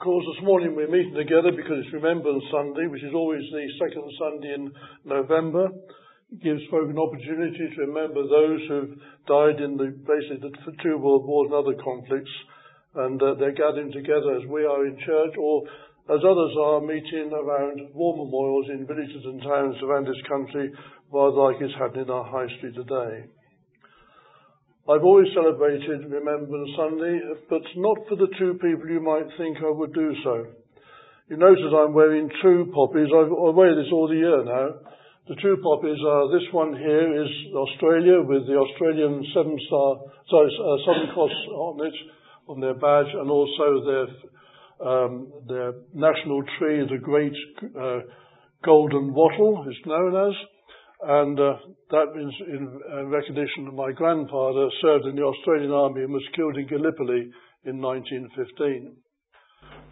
Of course, this morning we're meeting together because it's Remembrance Sunday, which is always the second Sunday in November. It gives folk an opportunity to remember those who've died in the basically the two world wars and other conflicts, and uh, they're gathering together as we are in church, or as others are meeting around war memorials in villages and towns around this country, rather like it's happening in our high street today. I've always celebrated Remembrance Sunday, but not for the two people you might think I would do so. You notice I'm wearing two poppies. I wear this all the year now. The two poppies are this one here is Australia with the Australian seven star, sorry, uh, Southern Cross on it, on their badge, and also their um, their national tree is a great uh, golden wattle, it's known as and uh, that is in uh, recognition of my grandfather served in the Australian Army and was killed in Gallipoli in 1915.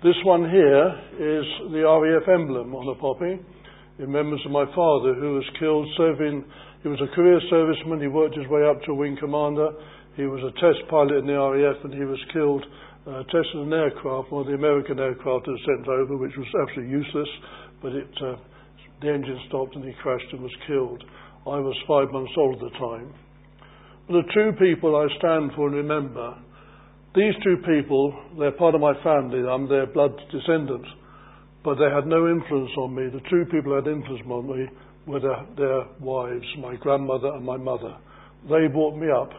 This one here is the RAF emblem on a poppy in remembrance of my father who was killed serving, he was a career serviceman, he worked his way up to wing commander, he was a test pilot in the RAF and he was killed uh, testing an aircraft, one of the American aircraft that was sent over, which was absolutely useless, but it uh, the engine stopped and he crashed and was killed. I was five months old at the time. But the two people I stand for and remember, these two people, they're part of my family, I'm their blood descendant, but they had no influence on me. The two people who had influence on me were their, their wives, my grandmother and my mother. They brought me up,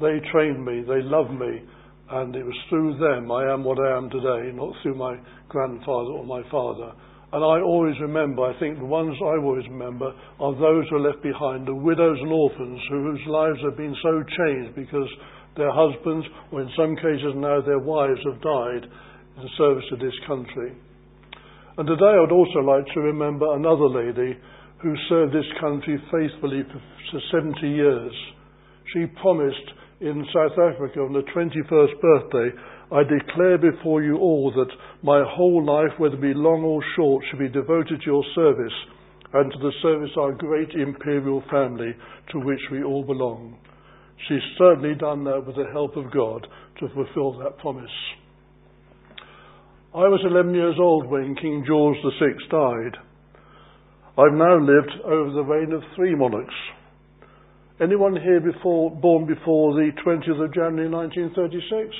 they trained me, they loved me, and it was through them I am what I am today, not through my grandfather or my father. And I always remember, I think the ones I always remember are those who are left behind, the widows and orphans whose lives have been so changed because their husbands, or in some cases now their wives, have died in service to this country. And today I would also like to remember another lady who served this country faithfully for 70 years. She promised in South Africa on the 21st birthday I declare before you all that my whole life, whether it be long or short, should be devoted to your service and to the service of our great imperial family to which we all belong. She's certainly done that with the help of God to fulfill that promise. I was 11 years old when King George VI died. I've now lived over the reign of three monarchs. Anyone here before, born before the 20th of January 1936?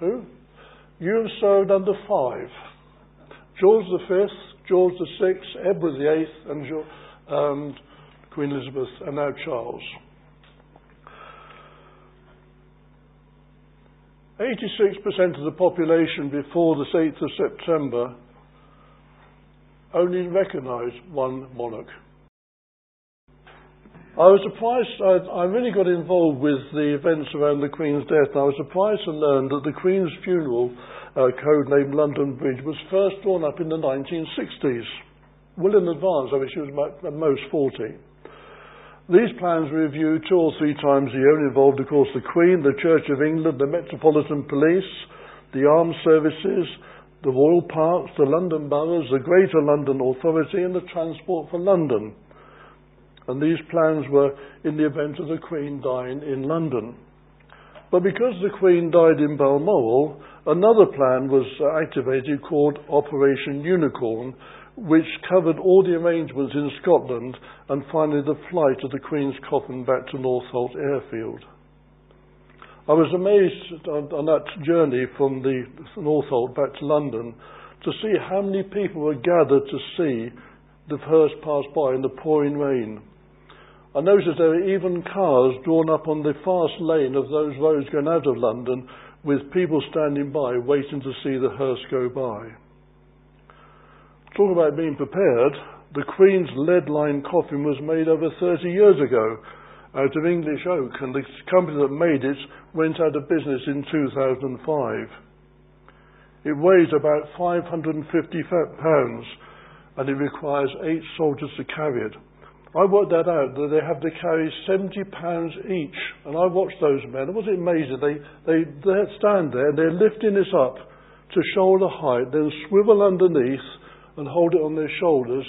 Who? You have served under five. George V, George VI, Edward VIII, and um, Queen Elizabeth, and now Charles. 86% of the population before the 8th of September only recognised one monarch. I was surprised, I, I, really got involved with the events around the Queen's death, and I was surprised to learn that the Queen's funeral, uh, codenamed London Bridge, was first drawn up in the 1960s, well in advance, I mean, she was about, at most 40. These plans were reviewed two or three times a year and involved, of course, the Queen, the Church of England, the Metropolitan Police, the Armed Services, the Royal Parks, the London Boroughs, the Greater London Authority, and the Transport for London and these plans were in the event of the Queen dying in London. But because the Queen died in Balmoral, another plan was activated called Operation Unicorn, which covered all the arrangements in Scotland and finally the flight of the Queen's coffin back to Northolt Airfield. I was amazed on, that journey from the Northolt back to London to see how many people were gathered to see the hearse pass by in the pouring rain. I noticed there were even cars drawn up on the fast lane of those roads going out of London with people standing by waiting to see the hearse go by. Talk about being prepared. The Queen's lead line coffin was made over 30 years ago out of English oak, and the company that made it went out of business in 2005. It weighs about 550 pounds, and it requires eight soldiers to carry it. I worked that out that they have to carry 70 pounds each. And I watched those men. It was amazing. They, they, they stand there and they're lifting this up to shoulder height, then swivel underneath and hold it on their shoulders.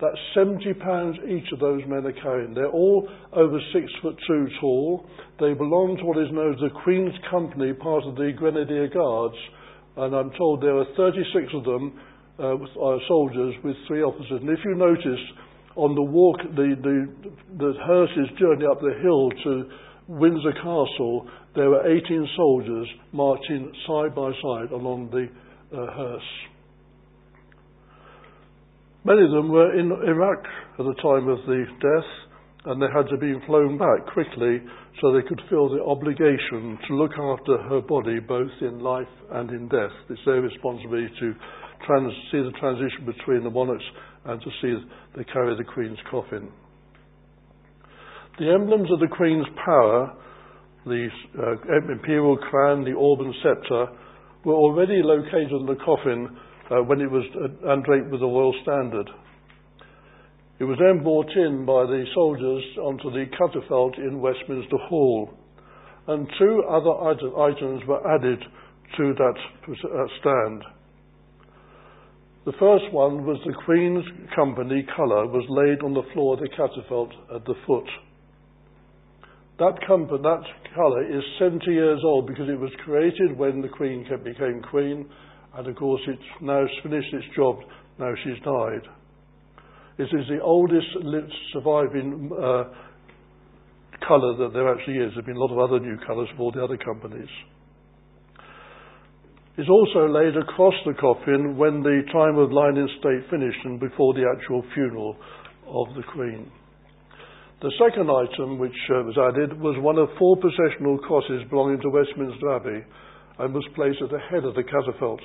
That's 70 pounds each of those men are carrying. They're all over six foot two tall. They belong to what is known as the Queen's Company, part of the Grenadier Guards, and I'm told there are 36 of them uh, with, uh, soldiers with three officers. And if you notice on the walk, the, the, the journey up the hill to Windsor Castle, there were 18 soldiers marching side by side along the uh, hearse. Many of them were in Iraq at the time of the death, and they had to be flown back quickly so they could feel the obligation to look after her body both in life and in death. It's their responsibility to trans- see the transition between the monarchs and to see they carry the Queen's coffin. The emblems of the Queen's power, the uh, imperial crown, the orb and sceptre, were already located in the coffin uh, when it was uh, undraped with the royal standard. It was then brought in by the soldiers onto the catafalque in Westminster Hall, and two other items were added to that uh, stand. The first one was the Queen's Company colour was laid on the floor of the catafalque at the foot. That, company, that colour is 70 years old because it was created when the Queen became Queen, and of course it's now finished its job, now she's died. It is the oldest surviving uh, colour that there actually is. There have been a lot of other new colours for all the other companies. It's also laid across the coffin when the time of lying in state finished and before the actual funeral of the Queen. The second item which uh, was added was one of four processional crosses belonging to Westminster Abbey and was placed at the head of the catafalque.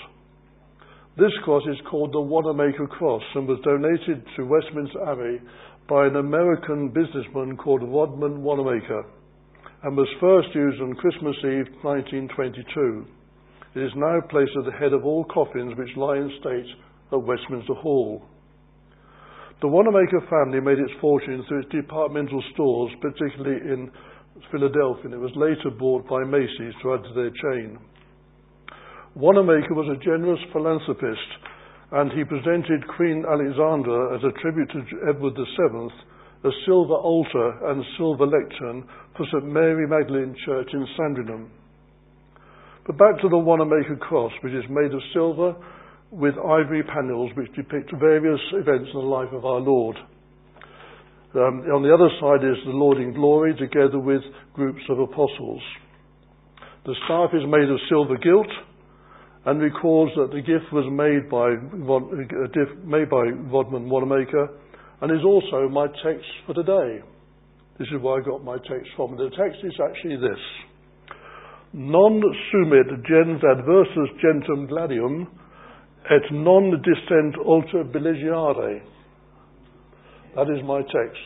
This cross is called the Wanamaker Cross and was donated to Westminster Abbey by an American businessman called Rodman Wanamaker and was first used on Christmas Eve 1922. It is now placed at the head of all coffins which lie in state at Westminster Hall. The Wanamaker family made its fortune through its departmental stores, particularly in Philadelphia, and it was later bought by Macy's to add to their chain. Wanamaker was a generous philanthropist, and he presented Queen Alexandra as a tribute to Edward VII a silver altar and silver lectern for St Mary Magdalene Church in Sandringham. But back to the Wanamaker cross, which is made of silver with ivory panels which depict various events in the life of our Lord. Um, on the other side is the Lord in glory together with groups of apostles. The staff is made of silver gilt and records that the gift was made by, made by Rodman Wanamaker and is also my text for today. This is where I got my text from. The text is actually this. Non sumet gens adversus gentem gladium et non discent ultra belligerare. That is my text.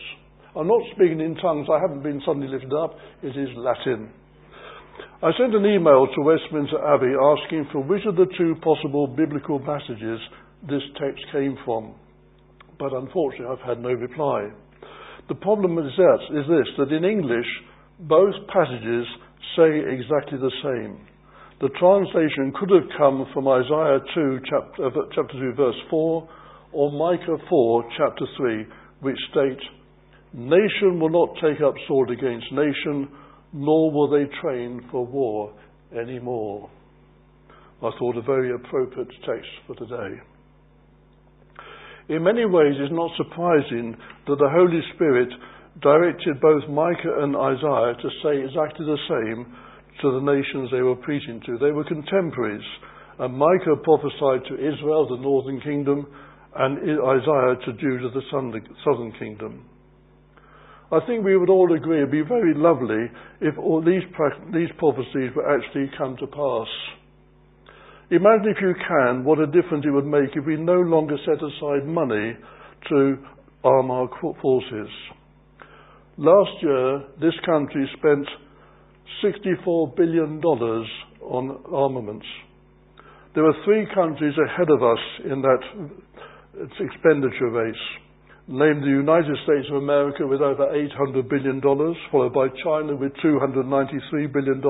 I'm not speaking in tongues. I haven't been suddenly lifted up. It is Latin. I sent an email to Westminster Abbey asking for which of the two possible biblical passages this text came from. But unfortunately, I've had no reply. The problem is, that, is this that in English, both passages say exactly the same. The translation could have come from Isaiah 2, chapter, uh, chapter 2, verse 4, or Micah 4, chapter 3, which state, Nation will not take up sword against nation, nor will they train for war anymore. I thought a very appropriate text for today. In many ways, it's not surprising that the Holy Spirit directed both Micah and Isaiah to say exactly the same to the nations they were preaching to. They were contemporaries, and Micah prophesied to Israel, the northern kingdom, and Isaiah to Judah, the southern kingdom. I think we would all agree it would be very lovely if all these, these prophecies would actually come to pass. Imagine, if you can, what a difference it would make if we no longer set aside money to arm our forces. Last year, this country spent $64 billion on armaments. There are three countries ahead of us in that expenditure race named the United States of America with over $800 billion, followed by China with $293 billion,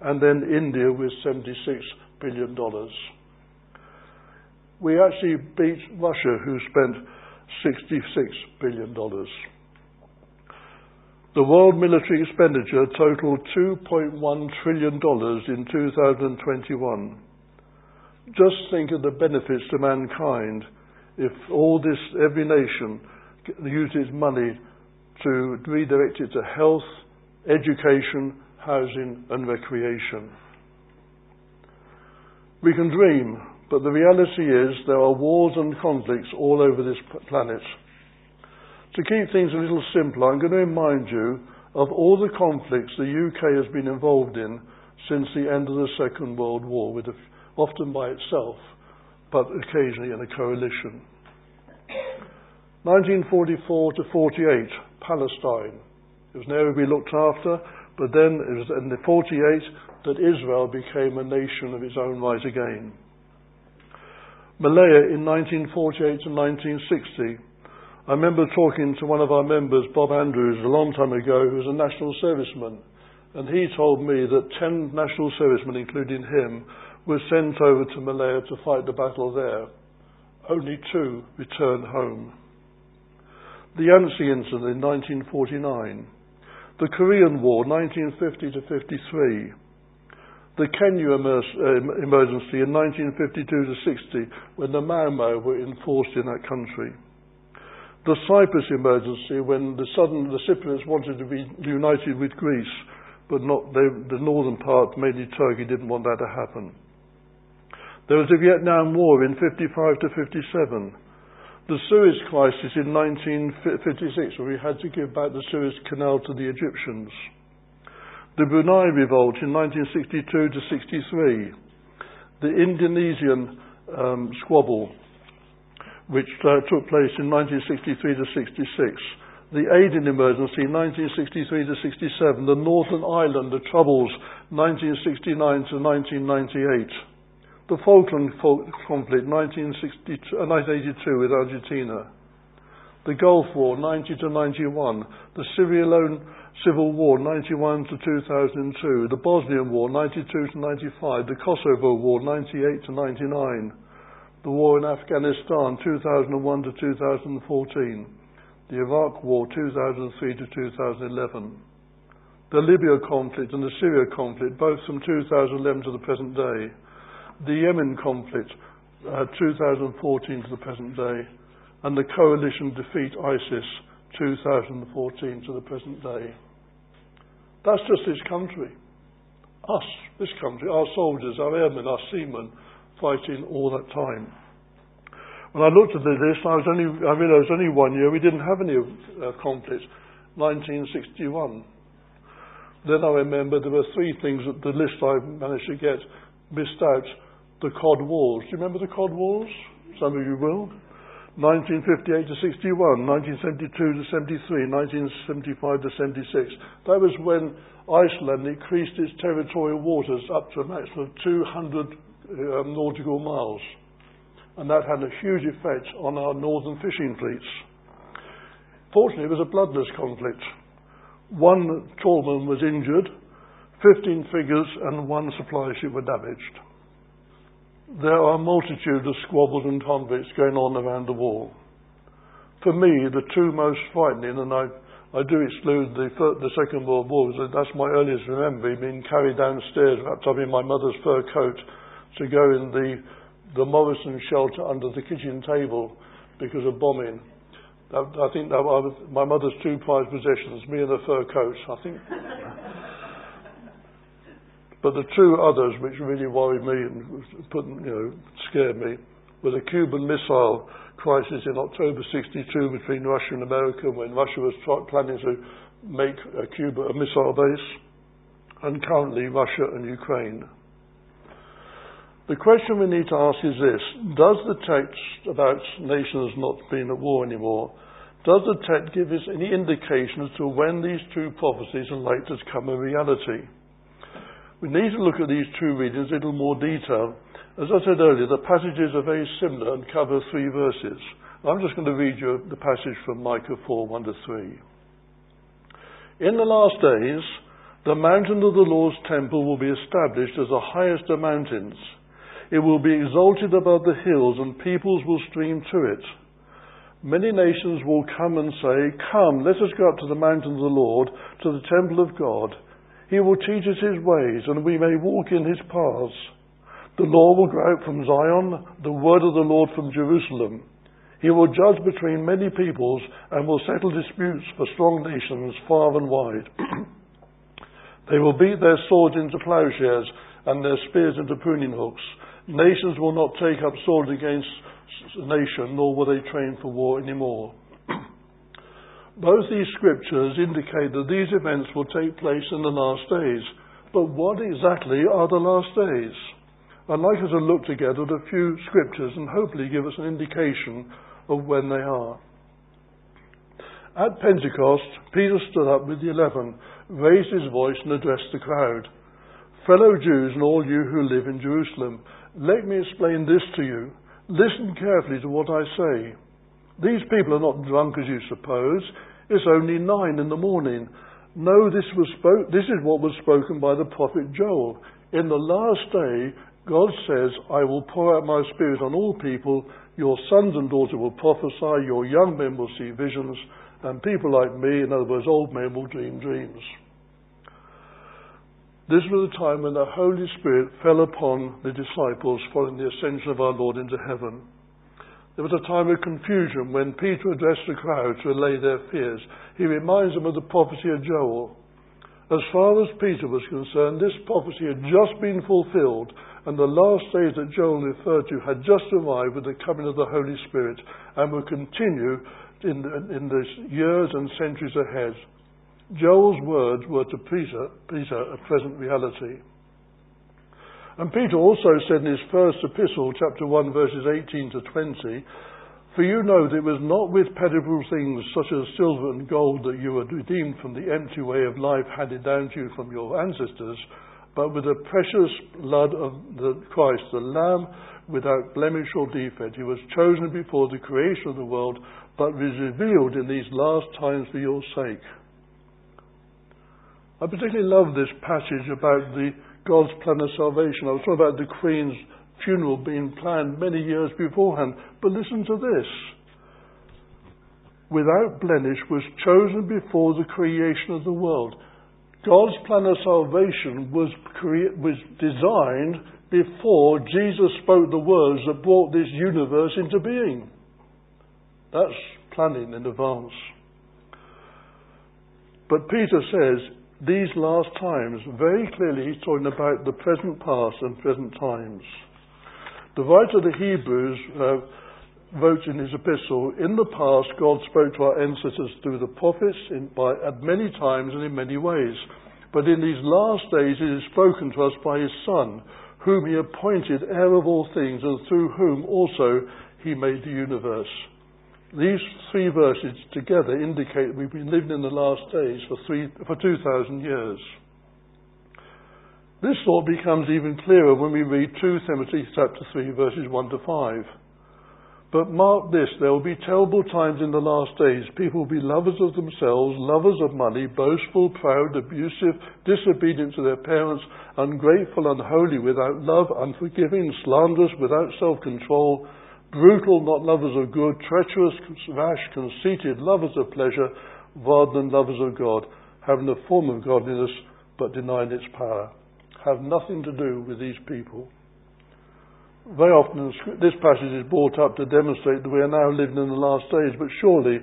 and then India with $76 billion. We actually beat Russia, who spent $66 billion. The world military expenditure totaled $2.1 trillion in 2021. Just think of the benefits to mankind if all this, every nation uses money to redirect it to health, education, housing, and recreation. We can dream, but the reality is there are wars and conflicts all over this planet. To keep things a little simpler, I'm going to remind you of all the conflicts the UK has been involved in since the end of the Second World War, a, often by itself, but occasionally in a coalition. 1944 to 48, Palestine. It was area we looked after, but then it was in the 48 that Israel became a nation of its own right again. Malaya in 1948 to 1960. I remember talking to one of our members, Bob Andrews, a long time ago, who was a national serviceman. And he told me that 10 national servicemen, including him, were sent over to Malaya to fight the battle there. Only two returned home. The Yangtze incident in 1949. The Korean War, 1950 to 53 the Kenya emergency in 1952 to 60 when the Mau Mau were enforced in that country the Cyprus emergency when the southern the Cypriots wanted to be united with Greece, but not the northern part, mainly Turkey, didn't want that to happen. There was the Vietnam War in 55 to 57. The Suez Crisis in 1956, where we had to give back the Suez Canal to the Egyptians. The Brunei Revolt in 1962 to 63. The Indonesian um, squabble which uh, took place in 1963 to 66. The Aden emergency, 1963 to 67. The Northern Ireland, the Troubles, 1969 to 1998. The Falkland conflict, 1982 uh, with Argentina. The Gulf War, 90 to 91. The Sierra Leone Civil War, 91 to 2002. The Bosnian War, 92 to 95. The Kosovo War, 98 to 99 the war in Afghanistan 2001 to 2014, the Iraq War 2003 to 2011, the Libya conflict and the Syria conflict, both from 2011 to the present day, the Yemen conflict, uh, 2014 to the present day, and the coalition defeat ISIS 2014 to the present day. That's just this country. Us, this country, our soldiers, our airmen, our seamen, fighting all that time. When I looked at the list, I, was only, I realised only one year we didn't have any uh, conflicts, 1961. Then I remember there were three things that the list I managed to get missed out. The Cod Wars. Do you remember the Cod Wars? Some of you will. 1958 to 61, 1972 to 73, 1975 to 76. That was when Iceland increased its territorial waters up to a maximum of 200 um, nautical miles. And that had a huge effect on our northern fishing fleets. Fortunately, it was a bloodless conflict. One trawlman was injured, 15 frigates and one supply ship were damaged. There are a multitude of squabbles and conflicts going on around the world. For me, the two most frightening, and I, I do exclude the, the Second World War, because that's my earliest memory, being carried downstairs wrapped up in my mother's fur coat to go in the, the Morrison shelter under the kitchen table because of bombing. I, I think that was my mother's two prized possessions, me and the fur coat, I think. but the two others which really worried me and put, you know, scared me were the Cuban Missile Crisis in October 62 between Russia and America when Russia was planning to make Cuba a missile base, and currently Russia and Ukraine. The question we need to ask is this Does the text about nations not being at war anymore, does the text give us any indication as to when these two prophecies are likely to come a reality? We need to look at these two readings in a little more detail. As I said earlier, the passages are very similar and cover three verses. I'm just going to read you the passage from Micah 4 1 to 3. In the last days, the mountain of the Lord's temple will be established as the highest of mountains it will be exalted above the hills, and peoples will stream to it. Many nations will come and say, Come, let us go up to the mountain of the Lord, to the temple of God. He will teach us his ways, and we may walk in his paths. The law will go out from Zion, the word of the Lord from Jerusalem. He will judge between many peoples and will settle disputes for strong nations far and wide. they will beat their swords into plowshares and their spears into pruning hooks. Nations will not take up swords against nation, nor will they train for war anymore. Both these scriptures indicate that these events will take place in the last days. But what exactly are the last days? I'd like us to look together at a few scriptures and hopefully give us an indication of when they are. At Pentecost, Peter stood up with the eleven, raised his voice, and addressed the crowd. Fellow Jews and all you who live in Jerusalem, let me explain this to you. Listen carefully to what I say. These people are not drunk as you suppose. It's only nine in the morning. No, this was spoke, this is what was spoken by the prophet Joel. In the last day, God says, I will pour out my spirit on all people. Your sons and daughters will prophesy. Your young men will see visions. And people like me, in other words, old men, will dream dreams. This was the time when the Holy Spirit fell upon the disciples following the ascension of our Lord into heaven. There was a time of confusion when Peter addressed the crowd to allay their fears. He reminds them of the prophecy of Joel. As far as Peter was concerned, this prophecy had just been fulfilled, and the last days that Joel referred to had just arrived with the coming of the Holy Spirit and would continue in in the years and centuries ahead. Joel's words were to Peter, Peter a present reality. And Peter also said in his first epistle, chapter 1, verses 18 to 20, For you know that it was not with perishable things such as silver and gold that you were redeemed from the empty way of life handed down to you from your ancestors, but with the precious blood of the Christ, the Lamb without blemish or defect. He was chosen before the creation of the world, but was revealed in these last times for your sake. I particularly love this passage about the God's plan of salvation. I was talking about the Queen's funeral being planned many years beforehand. But listen to this. Without blemish was chosen before the creation of the world. God's plan of salvation was, was designed before Jesus spoke the words that brought this universe into being. That's planning in advance. But Peter says, these last times, very clearly he's talking about the present past and present times. The writer of the Hebrews uh, wrote in his epistle, In the past, God spoke to our ancestors through the prophets in, by, at many times and in many ways. But in these last days, it is spoken to us by his Son, whom he appointed heir of all things, and through whom also he made the universe. These three verses together indicate that we've been living in the last days for, for 2,000 years. This thought becomes even clearer when we read 2 Timothy chapter 3 verses 1 to 5. But mark this, there will be terrible times in the last days. People will be lovers of themselves, lovers of money, boastful, proud, abusive, disobedient to their parents, ungrateful, unholy, without love, unforgiving, slanderous, without self-control, brutal, not lovers of good, treacherous, rash, conceited, lovers of pleasure, rather than lovers of God, having the form of godliness, but denying its power. Have nothing to do with these people. Very often this passage is brought up to demonstrate that we are now living in the last days, but surely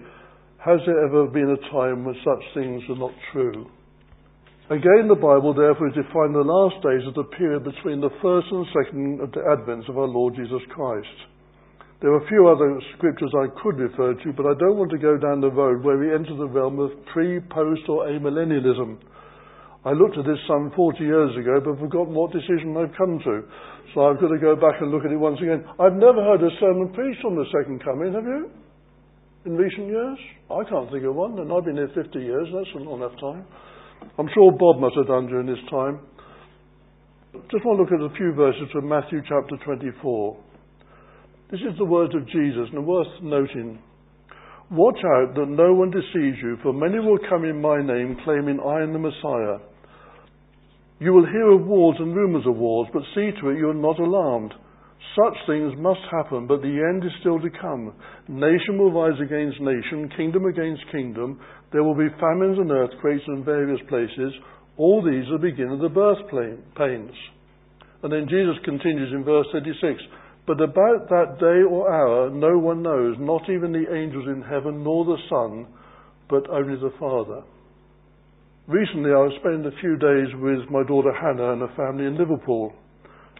has there ever been a time when such things are not true? Again, the Bible therefore is the last days as the period between the first and second advents of our Lord Jesus Christ. There are a few other scriptures I could refer to, but I don't want to go down the road where we enter the realm of pre, post, or amillennialism. I looked at this some 40 years ago, but forgotten what decision I've come to. So I've got to go back and look at it once again. I've never heard a sermon preached on the second coming, have you? In recent years? I can't think of one, and I've been here 50 years, that's not enough time. I'm sure Bob must have done during this time. Just want to look at a few verses from Matthew chapter 24. This is the words of Jesus, and worth noting. Watch out that no one deceives you, for many will come in my name, claiming I am the Messiah. You will hear of wars and rumours of wars, but see to it you are not alarmed. Such things must happen, but the end is still to come. Nation will rise against nation, kingdom against kingdom. There will be famines and earthquakes in various places. All these are the beginning of the birth pains. And then Jesus continues in verse 36 But about that day or hour no one knows, not even the angels in heaven, nor the Son, but only the Father. Recently, I was spending a few days with my daughter Hannah and her family in Liverpool.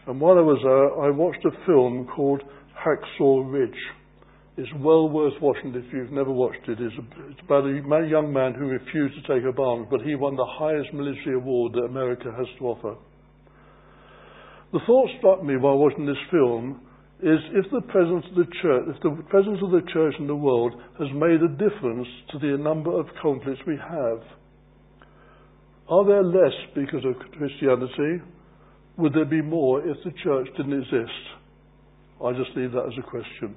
And while I was there, I watched a film called Hacksaw Ridge. It's well worth watching if you've never watched it. It's, about a young man who refused to take a bond, but he won the highest military award that America has to offer. The thought struck me while watching this film is if the presence of the church, if the presence of the church in the world has made a difference to the number of conflicts we have. Are there less because of Christianity? Would there be more if the church didn't exist? I just leave that as a question.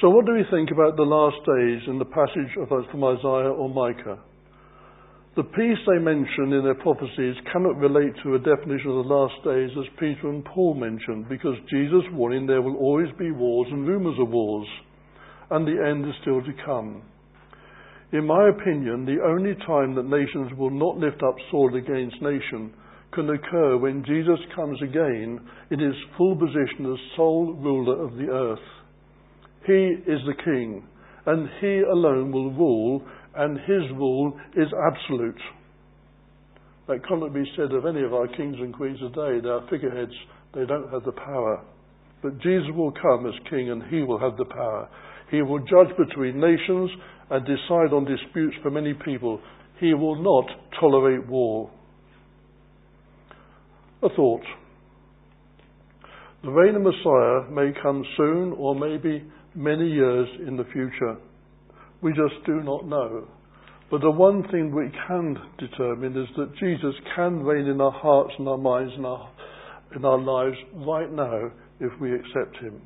So, what do we think about the last days in the passage of, from Isaiah or Micah? The peace they mention in their prophecies cannot relate to a definition of the last days as Peter and Paul mentioned, because Jesus warning there will always be wars and rumours of wars, and the end is still to come. In my opinion, the only time that nations will not lift up sword against nation can occur when Jesus comes again in his full position as sole ruler of the earth. He is the king, and he alone will rule and his rule is absolute. That cannot be said of any of our kings and queens today. They are figureheads, they don't have the power. But Jesus will come as king and he will have the power. He will judge between nations and decide on disputes for many people. He will not tolerate war. A thought. The reign of Messiah may come soon or maybe many years in the future. We just do not know. But the one thing we can determine is that Jesus can reign in our hearts and our minds and our, in our lives right now if we accept Him.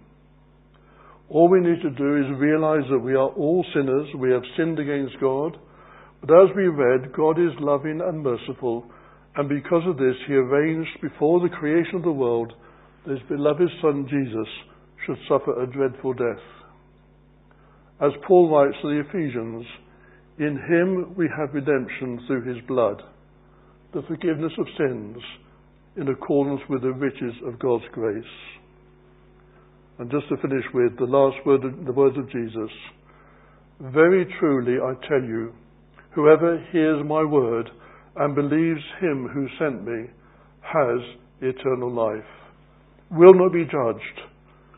All we need to do is realize that we are all sinners, we have sinned against God. But as we read, God is loving and merciful, and because of this, He arranged before the creation of the world that His beloved Son Jesus should suffer a dreadful death. As Paul writes to the Ephesians, in him we have redemption through his blood, the forgiveness of sins in accordance with the riches of God's grace. And just to finish with the last word, the words of Jesus. Very truly I tell you, whoever hears my word and believes him who sent me has eternal life, will not be judged,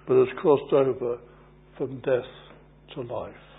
but has crossed over from death to life.